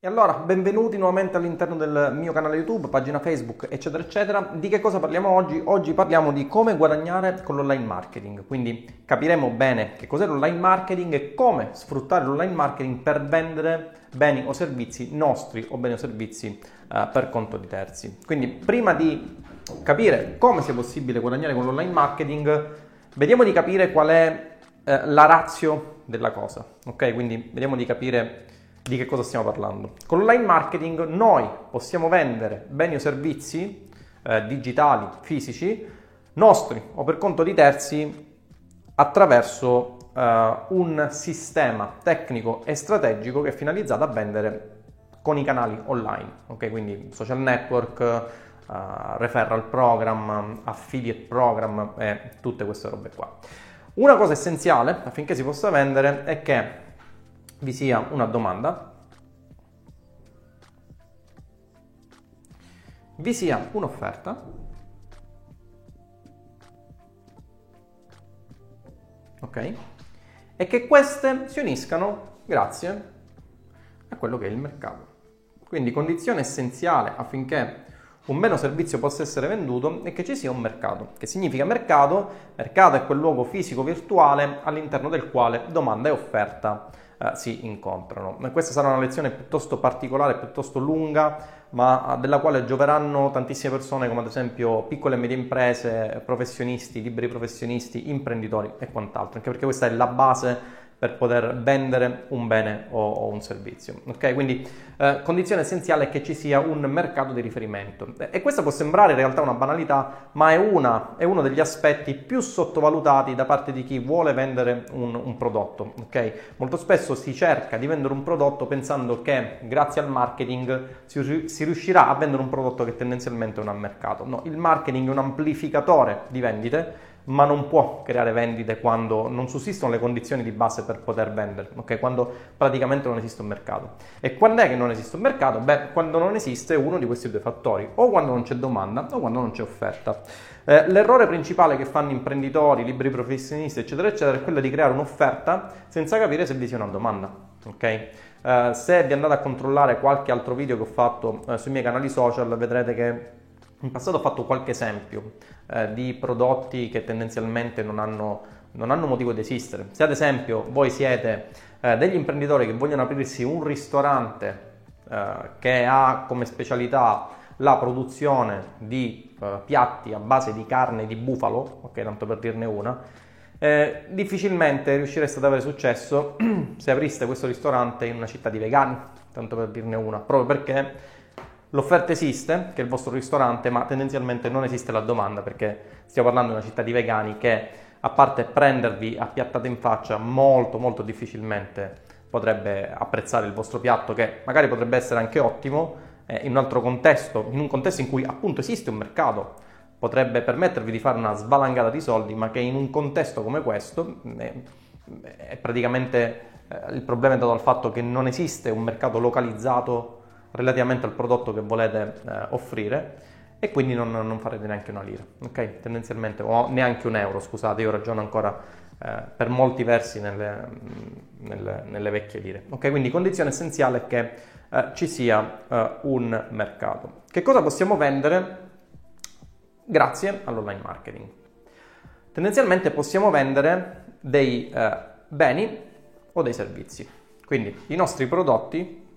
E allora, benvenuti nuovamente all'interno del mio canale YouTube, pagina Facebook, eccetera, eccetera. Di che cosa parliamo oggi? Oggi parliamo di come guadagnare con l'online marketing, quindi capiremo bene che cos'è l'online marketing e come sfruttare l'online marketing per vendere beni o servizi nostri o beni o servizi uh, per conto di terzi. Quindi, prima di capire come sia possibile guadagnare con l'online marketing, vediamo di capire qual è uh, la razio della cosa, ok? Quindi vediamo di capire di che cosa stiamo parlando. Con l'online marketing noi possiamo vendere beni o servizi eh, digitali, fisici, nostri o per conto di terzi attraverso eh, un sistema tecnico e strategico che è finalizzato a vendere con i canali online, ok? Quindi social network, uh, referral program, affiliate program e tutte queste robe qua. Una cosa essenziale affinché si possa vendere è che vi sia una domanda, vi sia un'offerta, ok? E che queste si uniscano grazie a quello che è il mercato. Quindi condizione essenziale affinché un bene o servizio possa essere venduto è che ci sia un mercato. Che significa mercato? Mercato è quel luogo fisico virtuale all'interno del quale domanda e offerta eh, si incontrano. Questa sarà una lezione piuttosto particolare, piuttosto lunga, ma della quale gioveranno tantissime persone come ad esempio piccole e medie imprese, professionisti, liberi professionisti, imprenditori e quant'altro, anche perché questa è la base per poter vendere un bene o, o un servizio. Ok, quindi eh, condizione essenziale è che ci sia un mercato di riferimento. E questa può sembrare in realtà una banalità, ma è, una, è uno degli aspetti più sottovalutati da parte di chi vuole vendere un, un prodotto. Ok, molto spesso si cerca di vendere un prodotto pensando che grazie al marketing si, si riuscirà a vendere un prodotto che tendenzialmente non ha mercato. No, il marketing è un amplificatore di vendite ma non può creare vendite quando non sussistono le condizioni di base per poter vendere, ok? Quando praticamente non esiste un mercato. E quando è che non esiste un mercato? Beh, quando non esiste uno di questi due fattori, o quando non c'è domanda o quando non c'è offerta. Eh, l'errore principale che fanno imprenditori, liberi professionisti, eccetera, eccetera, è quello di creare un'offerta senza capire se vi sia una domanda, ok? Uh, se vi andate a controllare qualche altro video che ho fatto uh, sui miei canali social, vedrete che in passato ho fatto qualche esempio eh, di prodotti che tendenzialmente non hanno, non hanno, motivo di esistere. Se ad esempio voi siete eh, degli imprenditori che vogliono aprirsi un ristorante eh, che ha come specialità la produzione di eh, piatti a base di carne di bufalo, ok, tanto per dirne una, eh, difficilmente riuscireste ad avere successo se apriste questo ristorante in una città di vegani, tanto per dirne una, proprio perché L'offerta esiste, che è il vostro ristorante, ma tendenzialmente non esiste la domanda perché stiamo parlando di una città di vegani che, a parte prendervi a in faccia, molto molto difficilmente potrebbe apprezzare il vostro piatto, che magari potrebbe essere anche ottimo eh, in un altro contesto, in un contesto in cui appunto esiste un mercato, potrebbe permettervi di fare una svalangata di soldi, ma che in un contesto come questo eh, è praticamente eh, il problema è dato dal fatto che non esiste un mercato localizzato relativamente al prodotto che volete eh, offrire e quindi non, non, farete neanche una lira, ok? Tendenzialmente, o neanche un euro, scusate, io ragiono ancora eh, per molti versi nelle, nelle, nelle, vecchie lire, ok? Quindi condizione essenziale è che eh, ci sia eh, un mercato. Che cosa possiamo vendere? Grazie all'online marketing. Tendenzialmente possiamo vendere dei eh, beni o dei servizi, quindi i nostri prodotti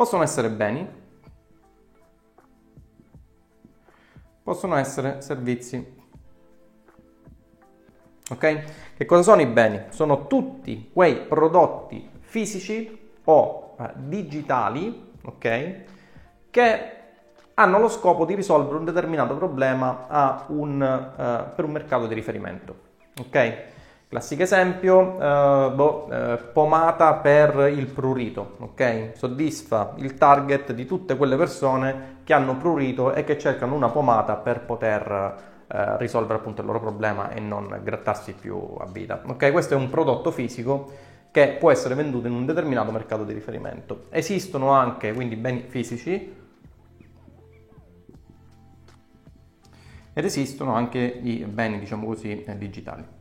Possono essere beni, possono essere servizi. Ok? Che cosa sono i beni? Sono tutti quei prodotti fisici o eh, digitali, ok? Che hanno lo scopo di risolvere un determinato problema un, uh, per un mercato di riferimento. Ok? Classico esempio, uh, boh, uh, pomata per il prurito, ok? Soddisfa il target di tutte quelle persone che hanno prurito e che cercano una pomata per poter uh, risolvere appunto il loro problema e non grattarsi più a vita, ok? Questo è un prodotto fisico che può essere venduto in un determinato mercato di riferimento. Esistono anche quindi beni fisici ed esistono anche i beni, diciamo così, eh, digitali.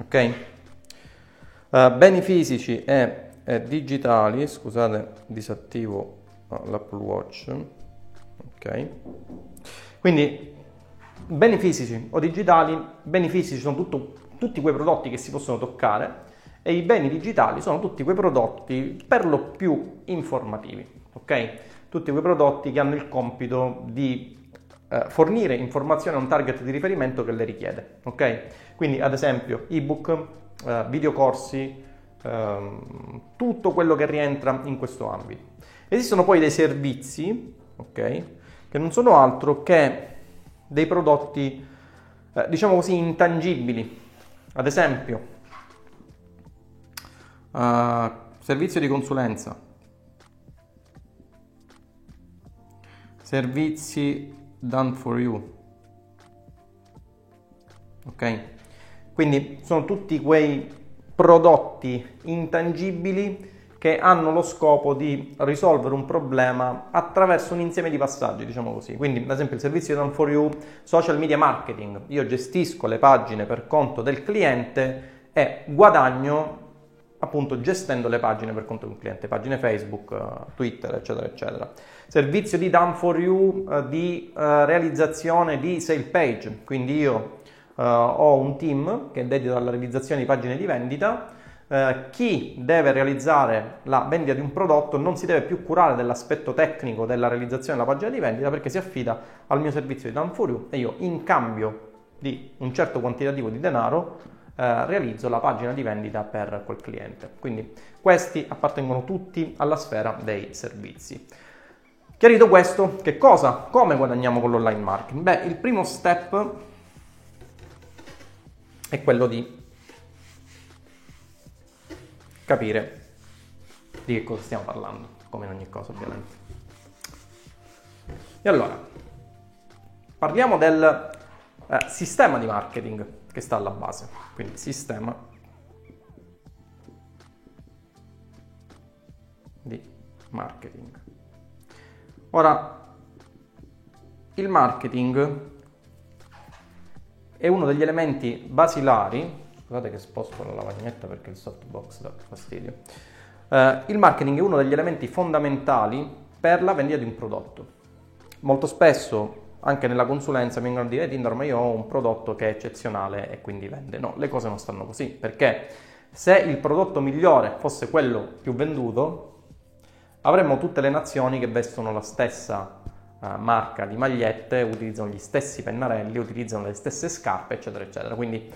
Ok? Uh, beni fisici e, e, digitali, scusate, disattivo l'Apple Watch. Ok. Quindi beni fisici o digitali, beni fisici sono tutto, tutti quei prodotti che si possono toccare e i beni digitali sono tutti quei prodotti per lo più informativi, ok? Tutti quei prodotti che hanno il compito di eh, fornire informazioni a un target di riferimento che le richiede, ok? Quindi ad esempio ebook, eh, videocorsi, ehm, tutto quello che rientra in questo ambito. Esistono poi dei servizi, ok? Che non sono altro che dei prodotti, eh, diciamo così, intangibili. Ad esempio, uh, servizio di consulenza, servizi done for you. Ok? Quindi sono tutti quei prodotti intangibili che hanno lo scopo di risolvere un problema attraverso un insieme di passaggi, diciamo così. Quindi, ad esempio, il servizio di Done for You, social media marketing. Io gestisco le pagine per conto del cliente e guadagno appunto gestendo le pagine per conto del cliente, pagine Facebook, eh, Twitter, eccetera, eccetera. Servizio di Done for You uh, di uh, realizzazione di sale page, quindi io ho un team che è dedito alla realizzazione di pagine di vendita eh, chi deve realizzare la vendita di un prodotto non si deve più curare dell'aspetto tecnico della realizzazione della pagina di vendita perché si affida al mio servizio di Done for You e io in cambio di un certo quantitativo di denaro eh, realizzo la pagina di vendita per quel cliente. Quindi questi appartengono tutti alla sfera dei servizi. Chiarito questo, che cosa, come guadagniamo con l'online marketing? Beh, il primo step è quello di capire di che cosa stiamo parlando, come in ogni cosa ovviamente. E allora, parliamo del eh, sistema di marketing che sta alla base, quindi sistema di marketing. Ora, il marketing è uno degli elementi basilari Scusate che sposto la lavagnetta perché il softbox dà fastidio. Uh, il marketing è uno degli elementi fondamentali per la vendita di un prodotto. Molto spesso anche nella consulenza mi vengono a dire Tinder ma io ho un prodotto che è eccezionale e quindi vende. No, le cose non stanno così perché se il prodotto migliore fosse quello più venduto avremmo tutte le nazioni che vestono la stessa uh, marca di magliette, utilizzano gli stessi pennarelli, utilizzano le stesse scarpe eccetera eccetera. Quindi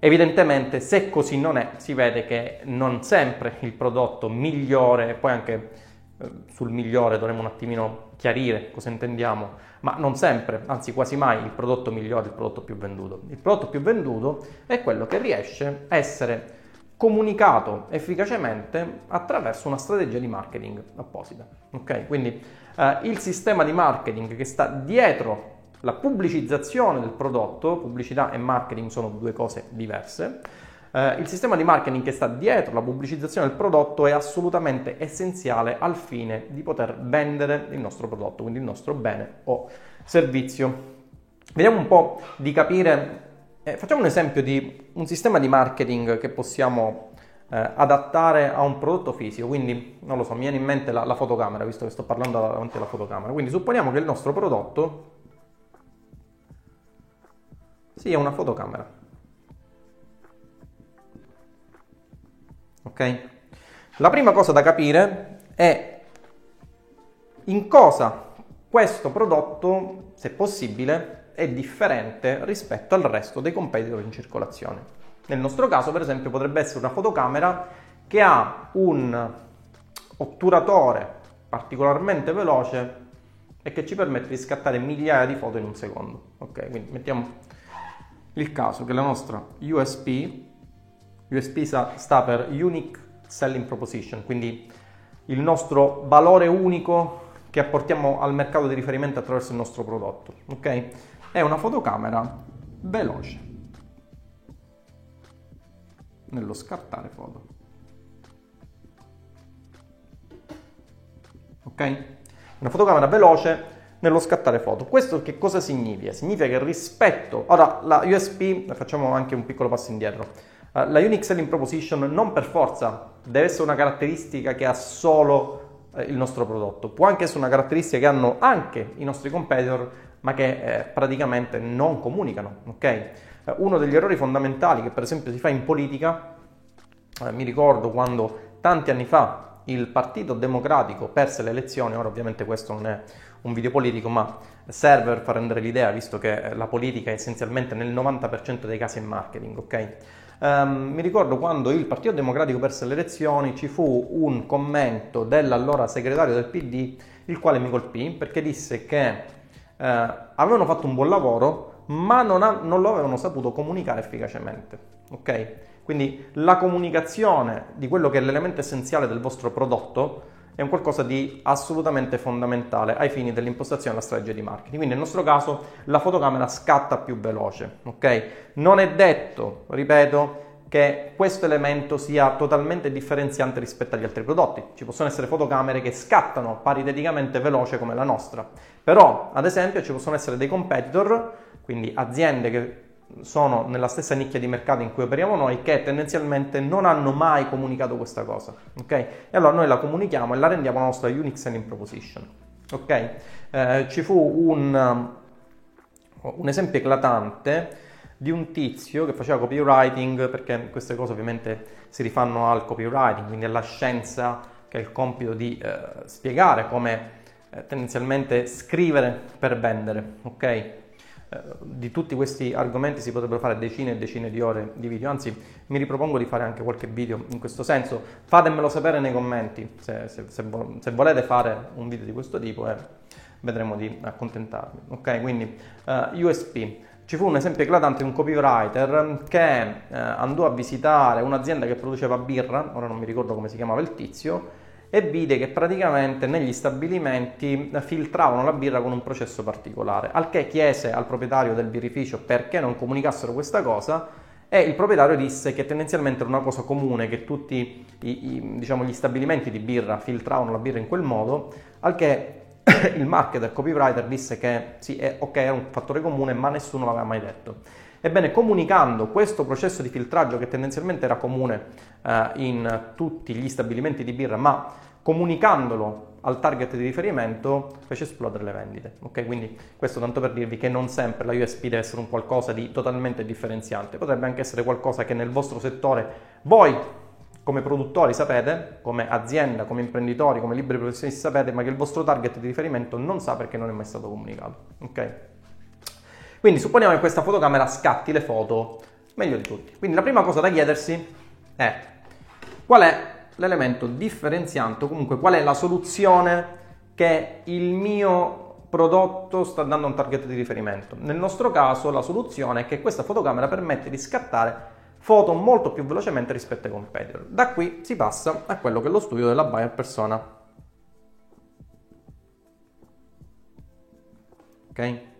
Evidentemente se così non è, si vede che non sempre il prodotto migliore, poi anche eh, sul migliore dovremmo un attimino chiarire cosa intendiamo, ma non sempre, anzi quasi mai il prodotto migliore il prodotto più venduto. Il prodotto più venduto è quello che riesce a essere comunicato efficacemente attraverso una strategia di marketing apposita. Ok? Quindi eh, il sistema di marketing che sta dietro la pubblicizzazione del prodotto, pubblicità e marketing sono due cose diverse. Eh, il sistema di marketing che sta dietro la pubblicizzazione del prodotto è assolutamente essenziale al fine di poter vendere il nostro prodotto, quindi il nostro bene o servizio. Vediamo un po' di capire, eh, facciamo un esempio di un sistema di marketing che possiamo eh, adattare a un prodotto fisico, quindi non lo so, mi viene in mente la, la fotocamera, visto che sto parlando davanti alla fotocamera. Quindi supponiamo che il nostro prodotto è una fotocamera. Ok? La prima cosa da capire è in cosa questo prodotto, se possibile, è differente rispetto al resto dei competitor in circolazione. Nel nostro caso, per esempio, potrebbe essere una fotocamera che ha un otturatore particolarmente veloce e che ci permette di scattare migliaia di foto in un secondo. Ok, quindi mettiamo il caso che la nostra USP, USP sta per Unique Selling Proposition, quindi il nostro valore unico che apportiamo al mercato di riferimento attraverso il nostro prodotto, ok? È una fotocamera veloce nello scattare foto. Ok? Una fotocamera veloce nello scattare foto. Questo che cosa significa? Significa che rispetto... Ora, la USP, facciamo anche un piccolo passo indietro. Uh, la Unique Selling Proposition non per forza deve essere una caratteristica che ha solo eh, il nostro prodotto, può anche essere una caratteristica che hanno anche i nostri competitor, ma che eh, praticamente non comunicano, ok? Eh, uno degli errori fondamentali che per esempio si fa in politica, eh, mi ricordo quando tanti anni fa il Partito Democratico perse le elezioni, ora ovviamente questo non è un video politico, ma serve per far rendere l'idea, visto che eh, la politica è essenzialmente nel 90% dei casi è marketing, ok? Um, mi ricordo quando il Partito Democratico perse le elezioni, ci fu un commento dell'allora segretario del PD, il quale mi colpì perché disse che uh, avevano fatto un buon lavoro, ma non, ha, non lo avevano saputo comunicare efficacemente. Ok? Quindi la comunicazione di quello che è l'elemento essenziale del vostro prodotto è un qualcosa di assolutamente fondamentale ai fini dell'impostazione della strategia di marketing. Quindi nel nostro caso la fotocamera scatta più veloce, ok? Non è detto, ripeto, che questo elemento sia totalmente differenziante rispetto agli altri prodotti. Ci possono essere fotocamere che scattano pariteticamente veloce come la nostra, però ad esempio ci possono essere dei competitor, quindi aziende che sono nella stessa nicchia di mercato in cui operiamo noi che tendenzialmente non hanno mai comunicato questa cosa, ok? E allora noi la comunichiamo e la rendiamo la nostra unique selling proposition, ok? Eh, ci fu un, um, un esempio eclatante di un tizio che faceva copywriting, perché queste cose ovviamente si rifanno al copywriting, quindi alla scienza che è il compito di eh, spiegare come eh, tendenzialmente scrivere per vendere, ok? Eh, di tutti questi argomenti si potrebbero fare decine e decine di ore di video, anzi mi ripropongo di fare anche qualche video in questo senso, fatemelo sapere nei commenti se, se, se, volete fare un video di questo tipo e vedremo di accontentarvi. Ok, quindi eh, USP. Ci fu un esempio eclatante di un copywriter che uh, andò a visitare un'azienda che produceva birra, ora non mi ricordo come si chiamava il tizio, e vide che praticamente negli stabilimenti filtravano la birra con un processo particolare, al che chiese al proprietario del birrificio perché non comunicassero questa cosa e il proprietario disse che tendenzialmente era una cosa comune che tutti i, i, diciamo, gli stabilimenti di birra filtravano la birra in quel modo, al che il marketer copywriter disse che sì, è, ok, era un fattore comune, ma nessuno l'aveva mai detto. Ebbene, comunicando questo processo di filtraggio che tendenzialmente era comune eh, in tutti gli stabilimenti di birra, ma comunicandolo al target di riferimento fece esplodere le vendite. Ok, quindi questo tanto per dirvi che non sempre la USP deve essere un qualcosa di totalmente differenziante, potrebbe anche essere qualcosa che nel vostro settore voi come produttori sapete, come azienda, come imprenditori, come liberi professionisti sapete, ma che il vostro target di riferimento non sa perché non è mai stato comunicato. Ok? Quindi supponiamo che questa fotocamera scatti le foto meglio di tutti. Quindi la prima cosa da chiedersi è qual è l'elemento differenziante comunque qual è la soluzione che il mio prodotto sta dando un target di riferimento. Nel nostro caso la soluzione è che questa fotocamera permette di scattare foto molto più velocemente rispetto ai competitor. Da qui si passa a quello che è lo studio della buyer persona. Ok?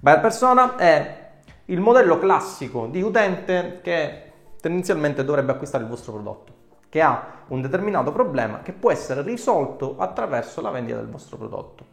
Buyer persona è il modello classico di utente che tendenzialmente dovrebbe acquistare il vostro prodotto, che ha un determinato problema che può essere risolto attraverso la vendita del vostro prodotto.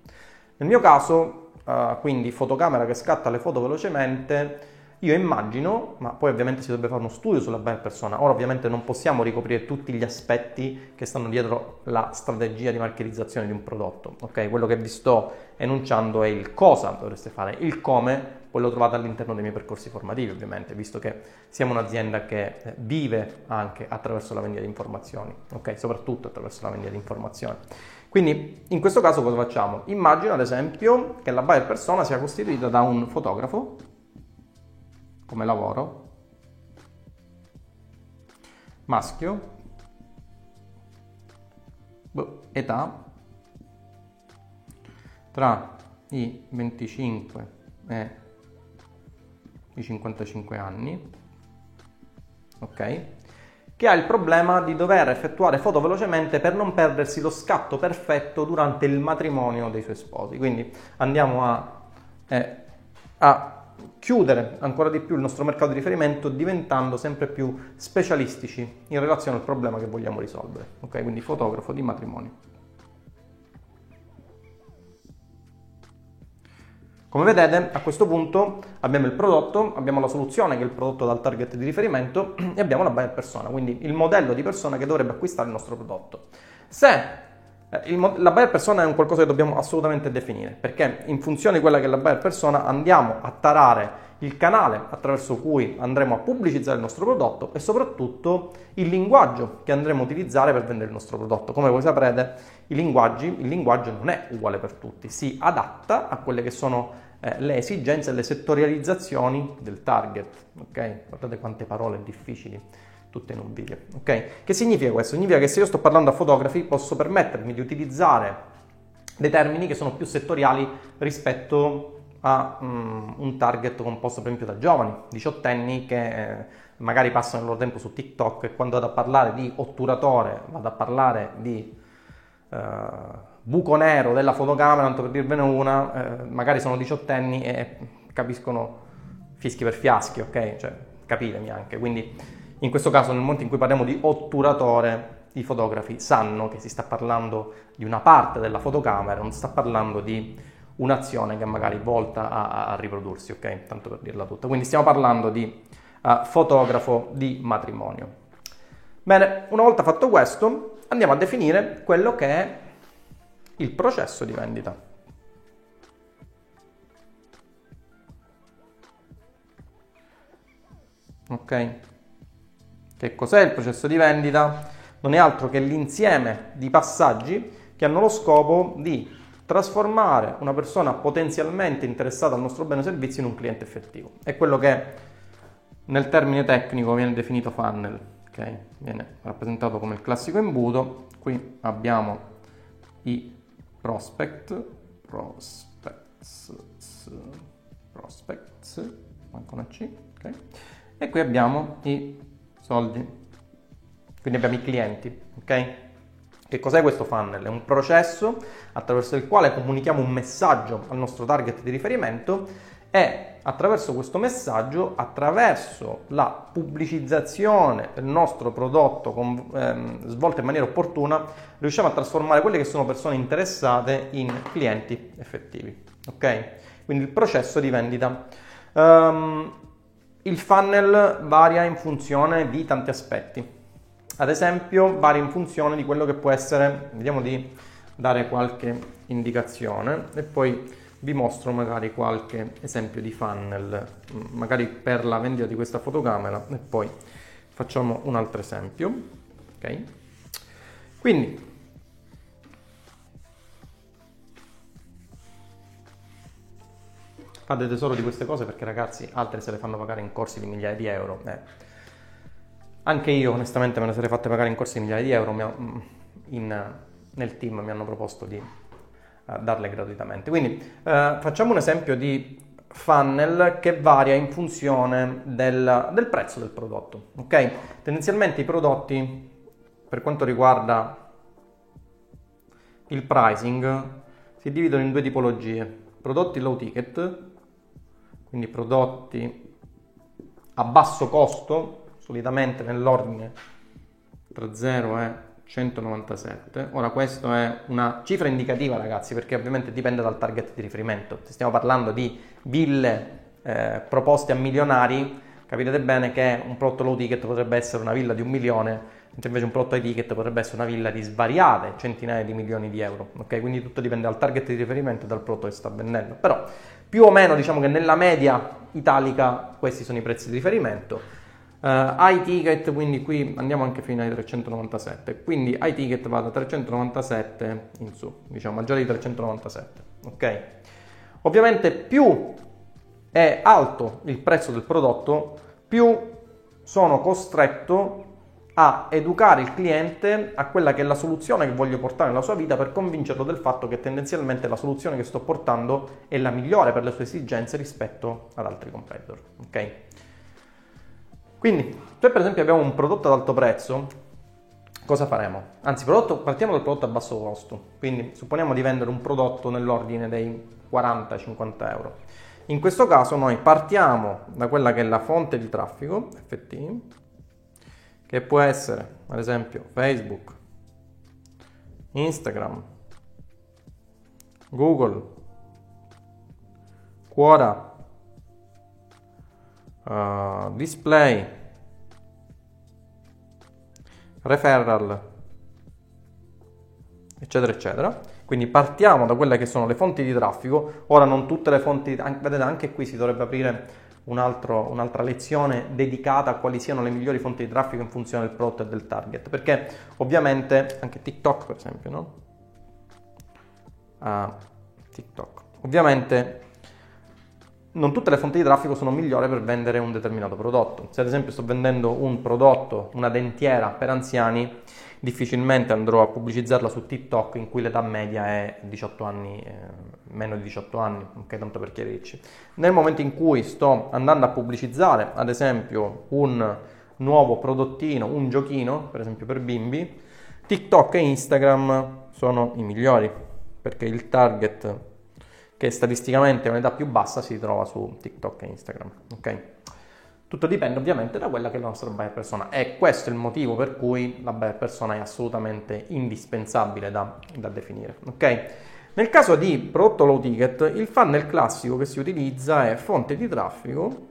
Nel mio caso, uh, quindi fotocamera che scatta le foto velocemente, io immagino, ma poi ovviamente si dovrebbe fare uno studio sulla buyer persona, ora ovviamente non possiamo ricoprire tutti gli aspetti che stanno dietro la strategia di marketizzazione di un prodotto, ok? Quello che vi sto enunciando è il cosa dovreste fare, il come poi lo trovate all'interno dei miei percorsi formativi ovviamente, visto che siamo un'azienda che eh, vive anche attraverso la vendita di informazioni, ok? Soprattutto attraverso la vendita di informazioni. Quindi in questo caso cosa facciamo? Immagino ad esempio che la buyer persona sia costituita da un fotografo come lavoro, maschio, boh, età tra i 25 e i 55 anni, ok? Che ha il problema di dover effettuare foto velocemente per non perdersi lo scatto perfetto durante il matrimonio dei suoi sposi. Quindi andiamo a, eh, a chiudere ancora di più il nostro mercato di riferimento diventando sempre più specialistici in relazione al problema che vogliamo risolvere. Ok, quindi fotografo di matrimonio. Come vedete, a questo punto abbiamo il prodotto, abbiamo la soluzione che è il prodotto dal target di riferimento e abbiamo la buyer persona, quindi il modello di persona che dovrebbe acquistare il nostro prodotto. Se il, la buyer persona è un qualcosa che dobbiamo assolutamente definire, perché in funzione di quella che è la buyer persona andiamo a tarare il canale attraverso cui andremo a pubblicizzare il nostro prodotto e soprattutto il linguaggio che andremo a utilizzare per vendere il nostro prodotto. Come voi saprete, il linguaggio non è uguale per tutti, si adatta a quelle che sono eh, le esigenze e le settorializzazioni del target. Ok? Guardate quante parole difficili tutte in un video. Ok? Che significa questo? Significa che se io sto parlando a fotografi posso permettermi di utilizzare dei termini che sono più settoriali rispetto a um, un target composto per esempio da giovani, diciottenni che eh, magari passano il loro tempo su TikTok e quando vado a parlare di otturatore vado a parlare di uh, buco nero della fotocamera, tanto per dirvene una, eh, magari sono diciottenni e capiscono fischi per fiaschi, ok? Cioè, capitemi anche. Quindi in questo caso nel momento in cui parliamo di otturatore, i fotografi sanno che si sta parlando di una parte della fotocamera, non si sta parlando di un'azione che magari volta a, a riprodursi, ok? Tanto per dirla tutta. Quindi stiamo parlando di uh, fotografo di matrimonio. Bene, una volta fatto questo, andiamo a definire quello che è il processo di vendita. Ok? Che cos'è il processo di vendita? Non è altro che l'insieme di passaggi che hanno lo scopo di trasformare una persona potenzialmente interessata al nostro bene o servizio in un cliente effettivo. È quello che nel termine tecnico viene definito funnel, okay? viene rappresentato come il classico imbuto. Qui abbiamo i prospect, prospects, prospects, manca una C, ok? E qui abbiamo i soldi, quindi abbiamo i clienti, ok? Che cos'è questo funnel? È un processo attraverso il quale comunichiamo un messaggio al nostro target di riferimento e attraverso questo messaggio, attraverso la pubblicizzazione del nostro prodotto con, ehm, svolta in maniera opportuna, riusciamo a trasformare quelle che sono persone interessate in clienti effettivi. Ok? Quindi il processo di vendita. Um, il funnel varia in funzione di tanti aspetti. Ad esempio, varia in funzione di quello che può essere, vediamo di dare qualche indicazione e poi vi mostro magari qualche esempio di funnel, mm, magari per la vendita di questa fotocamera e poi facciamo un altro esempio. Ok? Quindi fate tesoro di queste cose perché ragazzi altre se le fanno pagare in corsi di migliaia di euro. Eh. Anche io onestamente me ne sarei fatte pagare in corsi di migliaia di euro, mm, in, nel team mi hanno proposto di darle gratuitamente. Quindi eh, facciamo un esempio di funnel che varia in funzione del, del prezzo del prodotto. Ok? Tendenzialmente i prodotti, per quanto riguarda il pricing, si dividono in due tipologie. Prodotti low ticket, quindi prodotti a basso costo, solitamente nell'ordine tra 0 e 197. Ora questa è una cifra indicativa ragazzi perché ovviamente dipende dal target di riferimento. Se stiamo parlando di ville eh, proposte a milionari, capirete bene che un prodotto low ticket potrebbe essere una villa di un milione, mentre invece un prodotto high ticket potrebbe essere una villa di svariate centinaia di milioni di euro. Ok, quindi tutto dipende dal target di riferimento e dal prodotto che sta vendendo. Però più o meno diciamo che nella media italica questi sono i prezzi di riferimento. Uh, high ticket, quindi qui andiamo anche fino ai 397, quindi high ticket va da 397 in su, diciamo maggiore di 397, ok? Ovviamente più è alto il prezzo del prodotto, più sono costretto a educare il cliente a quella che è la soluzione che voglio portare nella sua vita per convincerlo del fatto che tendenzialmente la soluzione che sto portando è la migliore per le sue esigenze rispetto ad altri competitor, ok? Quindi, se per esempio abbiamo un prodotto ad alto prezzo, cosa faremo? Anzi, prodotto, partiamo dal prodotto a basso costo. Quindi, supponiamo di vendere un prodotto nell'ordine dei 40-50 euro. In questo caso noi partiamo da quella che è la fonte di traffico, FT, che può essere ad esempio Facebook, Instagram, Google, Quora, uh, display, referral, eccetera, eccetera. Quindi partiamo da quelle che sono le fonti di traffico. Ora non tutte le fonti, vedete anche qui si dovrebbe aprire un altro, un'altra lezione dedicata a quali siano le migliori fonti di traffico in funzione del prodotto e del target, perché ovviamente anche TikTok per esempio, no? Uh, TikTok. Ovviamente non tutte le fonti di traffico sono migliori per vendere un determinato prodotto. Se ad esempio sto vendendo un prodotto, una dentiera per anziani, difficilmente andrò a pubblicizzarla su TikTok in cui l'età media è 18 anni, eh, meno di 18 anni, ok, tanto per chiarirci. Nel momento in cui sto andando a pubblicizzare, ad esempio, un nuovo prodottino, un giochino, per esempio per bimbi, TikTok e Instagram sono i migliori, perché il target che statisticamente è un'età più bassa si trova su TikTok e Instagram, ok? Tutto dipende ovviamente da quella che è la nostra buyer persona e questo è il motivo per cui la buyer persona è assolutamente indispensabile da, da definire. Ok? Nel caso di prodotto low ticket, il funnel classico che si utilizza è fonte di traffico,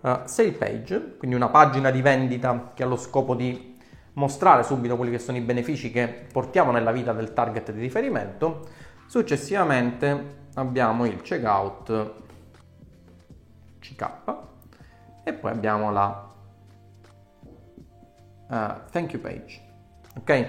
uh, sale page, quindi una pagina di vendita che ha lo scopo di mostrare subito quelli che sono i benefici che portiamo nella vita del target di riferimento. Successivamente abbiamo il checkout CK e poi abbiamo la uh, thank you page. Ok?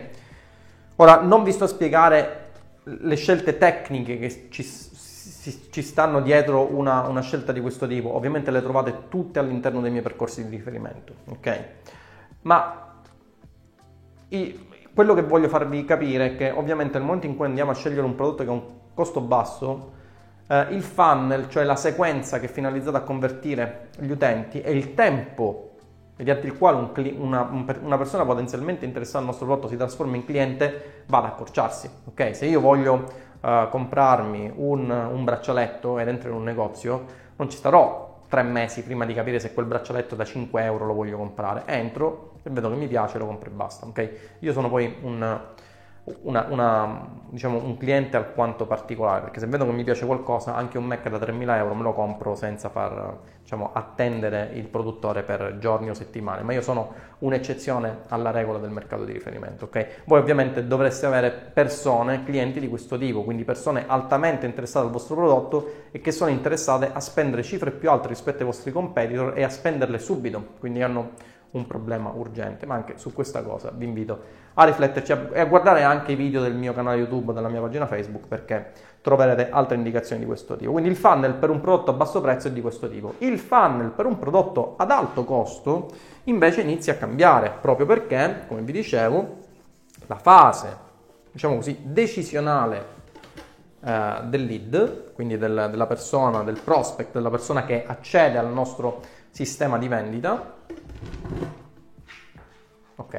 Ora non vi sto a spiegare le scelte tecniche che ci, ci stanno dietro una, una, scelta di questo tipo, ovviamente le trovate tutte all'interno dei miei percorsi di riferimento, ok? Ma i, quello che voglio farvi capire è che ovviamente nel momento in cui andiamo a scegliere un prodotto che ha un costo basso, eh, il funnel, cioè la sequenza che è finalizzata a convertire gli utenti, e il tempo mediante il quale un cli- una, una, persona potenzialmente interessata al nostro prodotto si trasforma in cliente, va ad accorciarsi. Okay? Se io voglio uh, comprarmi un, un, braccialetto ed entro in un negozio, non ci starò tre mesi prima di capire se quel braccialetto da 5 euro lo voglio comprare. Entro, e vedo che mi piace, lo compro e basta. Okay? Io sono poi un una, una, diciamo, un cliente alquanto particolare, perché se vedo che mi piace qualcosa, anche un Mac da 3.000 euro me lo compro senza far diciamo, attendere il produttore per giorni o settimane, ma io sono un'eccezione alla regola del mercato di riferimento. Okay? Voi ovviamente dovreste avere persone, clienti di questo tipo, quindi persone altamente interessate al vostro prodotto e che sono interessate a spendere cifre più alte rispetto ai vostri competitor e a spenderle subito, quindi hanno un problema urgente, ma anche su questa cosa vi invito a rifletterci e a guardare anche i video del mio canale YouTube, della mia pagina Facebook, perché troverete altre indicazioni di questo tipo. Quindi il funnel per un prodotto a basso prezzo è di questo tipo. Il funnel per un prodotto ad alto costo invece inizia a cambiare, proprio perché, come vi dicevo, la fase, diciamo così, decisionale eh, del lead, quindi del, della persona, del prospect, della persona che accede al nostro sistema di vendita, ok,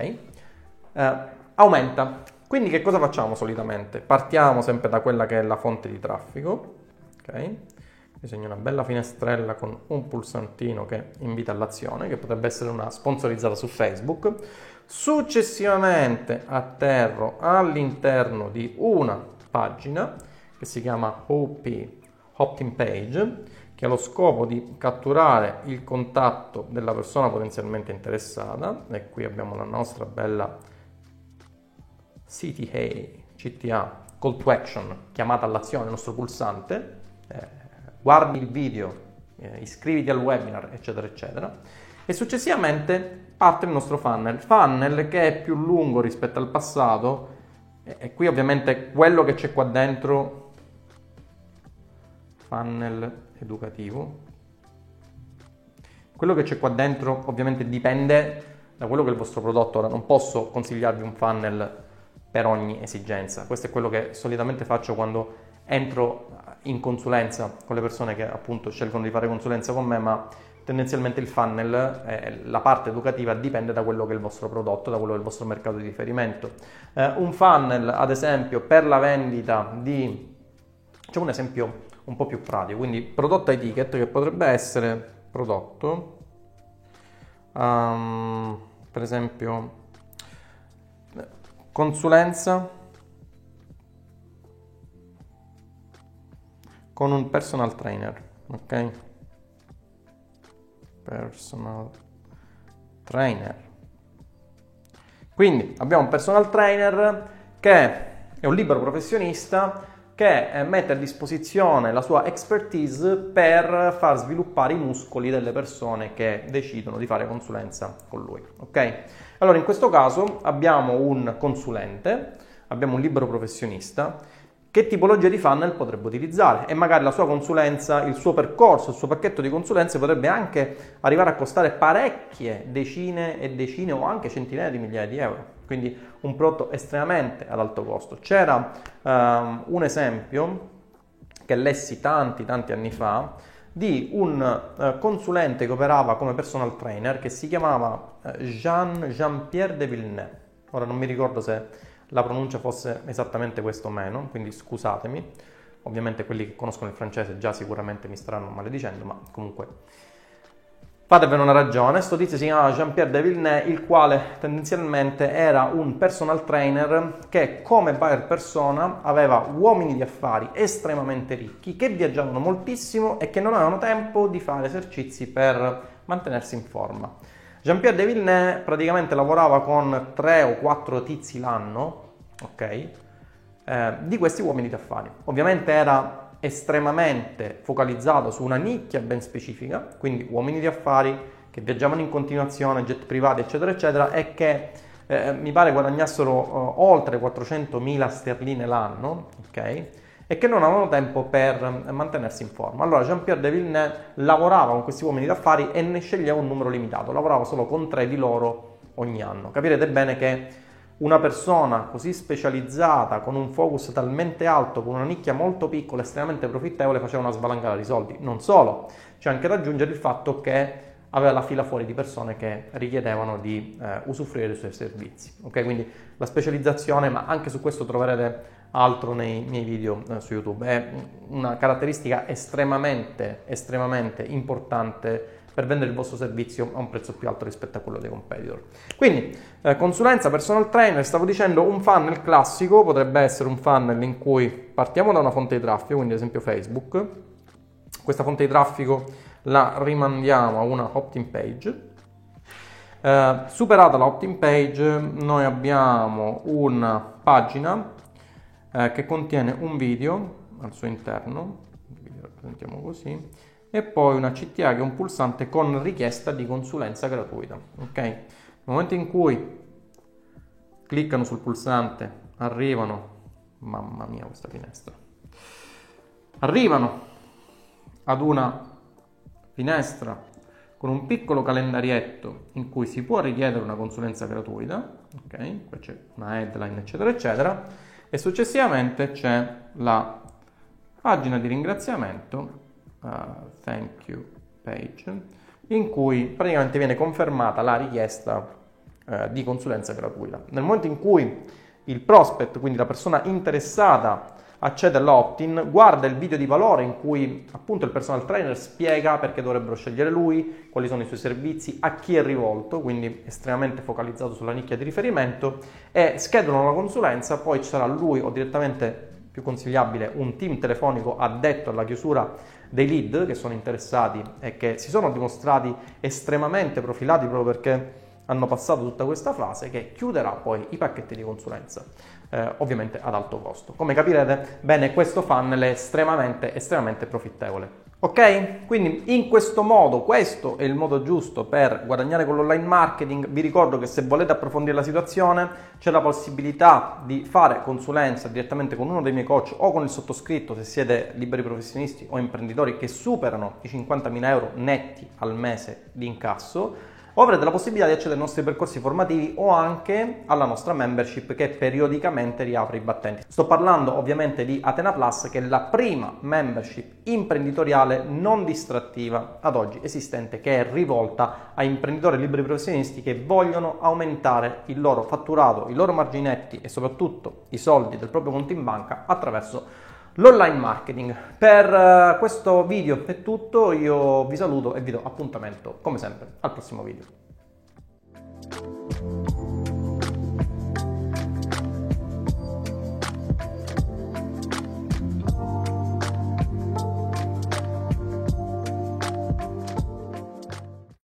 eh, aumenta. Quindi che cosa facciamo solitamente? Partiamo sempre da quella che è la fonte di traffico, ok? Disegno una bella finestrella con un pulsantino che invita all'azione, che potrebbe essere una sponsorizzata su Facebook. Successivamente atterro all'interno di una pagina che si chiama OP, Opt-in Page, che ha lo scopo di catturare il contatto della persona potenzialmente interessata e qui abbiamo la nostra bella CTA, CTA call to action, chiamata all'azione, il nostro pulsante, eh, guardi il video, eh, iscriviti al webinar, eccetera, eccetera. E successivamente parte il nostro funnel, funnel che è più lungo rispetto al passato e, e qui ovviamente quello che c'è qua dentro, funnel educativo. Quello che c'è qua dentro ovviamente dipende da quello che è il vostro prodotto. Ora non posso consigliarvi un funnel per ogni esigenza. Questo è quello che solitamente faccio quando entro in consulenza con le persone che appunto scelgono di fare consulenza con me, ma tendenzialmente il funnel, eh, la parte educativa dipende da quello che è il vostro prodotto, da quello che è il vostro mercato di riferimento. Eh, un funnel, ad esempio, per la vendita di... C'è un esempio un po' più pratico. Quindi prodotto ticket che potrebbe essere prodotto, um, per esempio consulenza, con un personal trainer, ok? Personal trainer. Quindi abbiamo un personal trainer che è un libero professionista che mette a disposizione la sua expertise per far sviluppare i muscoli delle persone che decidono di fare consulenza con lui. Ok? Allora, in questo caso abbiamo un consulente, abbiamo un libero professionista che tipologia di funnel potrebbe utilizzare e magari la sua consulenza, il suo percorso, il suo pacchetto di consulenze potrebbe anche arrivare a costare parecchie decine e decine o anche centinaia di migliaia di euro. Quindi un prodotto estremamente ad alto costo. C'era um, un esempio che lessi tanti tanti anni fa di un uh, consulente che operava come personal trainer che si chiamava uh, Jean Jean-Pierre de Villeneuve. Ora non mi ricordo se la pronuncia fosse esattamente questo o meno, quindi scusatemi. Ovviamente quelli che conoscono il francese già sicuramente mi staranno maledicendo, ma comunque fatevene una ragione. Sto tizio si chiamava Jean-Pierre de Villeneuve, il quale tendenzialmente era un personal trainer che come buyer persona aveva uomini di affari estremamente ricchi che viaggiavano moltissimo e che non avevano tempo di fare esercizi per mantenersi in forma. Jean-Pierre de Villeneuve praticamente lavorava con tre o quattro tizi l'anno, ok? Eh, di questi uomini d'affari. Ovviamente era estremamente focalizzato su una nicchia ben specifica, quindi uomini di affari che viaggiavano in continuazione, jet privati, eccetera, eccetera, e che eh, mi pare guadagnassero eh, oltre 400.000 sterline l'anno, ok? E che non avevano tempo per mantenersi in forma. Allora Jean-Pierre de Villeneuve lavorava con questi uomini d'affari e ne sceglieva un numero limitato, lavorava solo con tre di loro ogni anno. Capirete bene che una persona così specializzata, con un focus talmente alto, con una nicchia molto piccola, estremamente profittevole, faceva una svalangata di soldi. Non solo, c'è anche da aggiungere il fatto che aveva la fila fuori di persone che richiedevano di eh, usufruire dei suoi servizi. Okay? Quindi la specializzazione, ma anche su questo troverete altro nei miei video eh, su YouTube. È una caratteristica estremamente, estremamente importante per vendere il vostro servizio a un prezzo più alto rispetto a quello dei competitor. Quindi, eh, consulenza, personal trainer, stavo dicendo un funnel classico potrebbe essere un funnel in cui partiamo da una fonte di traffico, quindi ad esempio Facebook. Questa fonte di traffico la rimandiamo a una opt-in page. Eh, superata la opt-in page, noi abbiamo una pagina eh, che contiene un video al suo interno, lo rappresentiamo così, e poi una CTA che è un pulsante con richiesta di consulenza gratuita. Ok? Nel momento in cui cliccano sul pulsante, arrivano, mamma mia questa finestra, arrivano ad una finestra con un piccolo calendarietto in cui si può richiedere una consulenza gratuita, ok? Qua c'è una headline, eccetera, eccetera e successivamente c'è la pagina di ringraziamento, uh, thank you page, in cui praticamente viene confermata la richiesta uh, di consulenza gratuita. Nel momento in cui il prospect, quindi la persona interessata, accede all'opt-in, guarda il video di valore in cui appunto il personal trainer spiega perché dovrebbero scegliere lui, quali sono i suoi servizi, a chi è rivolto, quindi estremamente focalizzato sulla nicchia di riferimento e schedulano la consulenza, poi ci sarà lui o direttamente più consigliabile un team telefonico addetto alla chiusura dei lead che sono interessati e che si sono dimostrati estremamente profilati proprio perché hanno passato tutta questa fase che chiuderà poi i pacchetti di consulenza eh, ovviamente ad alto costo. Come capirete, bene, questo funnel è estremamente, estremamente profittevole. Ok? Quindi in questo modo, questo è il modo giusto per guadagnare con l'online marketing. Vi ricordo che se volete approfondire la situazione c'è la possibilità di fare consulenza direttamente con uno dei miei coach o con il sottoscritto se siete liberi professionisti o imprenditori che superano i 50.000 euro netti al mese di incasso o avrete la possibilità di accedere ai nostri percorsi formativi o anche alla nostra membership che periodicamente riapre i battenti. Sto parlando ovviamente di Atena Plus che è la prima membership imprenditoriale non distrattiva ad oggi esistente che è rivolta a imprenditori liberi professionisti che vogliono aumentare il loro fatturato, i loro marginetti e soprattutto i soldi del proprio conto in banca attraverso l'online marketing. Per eh, questo video è tutto, io vi saluto e vi do appuntamento come sempre al prossimo video.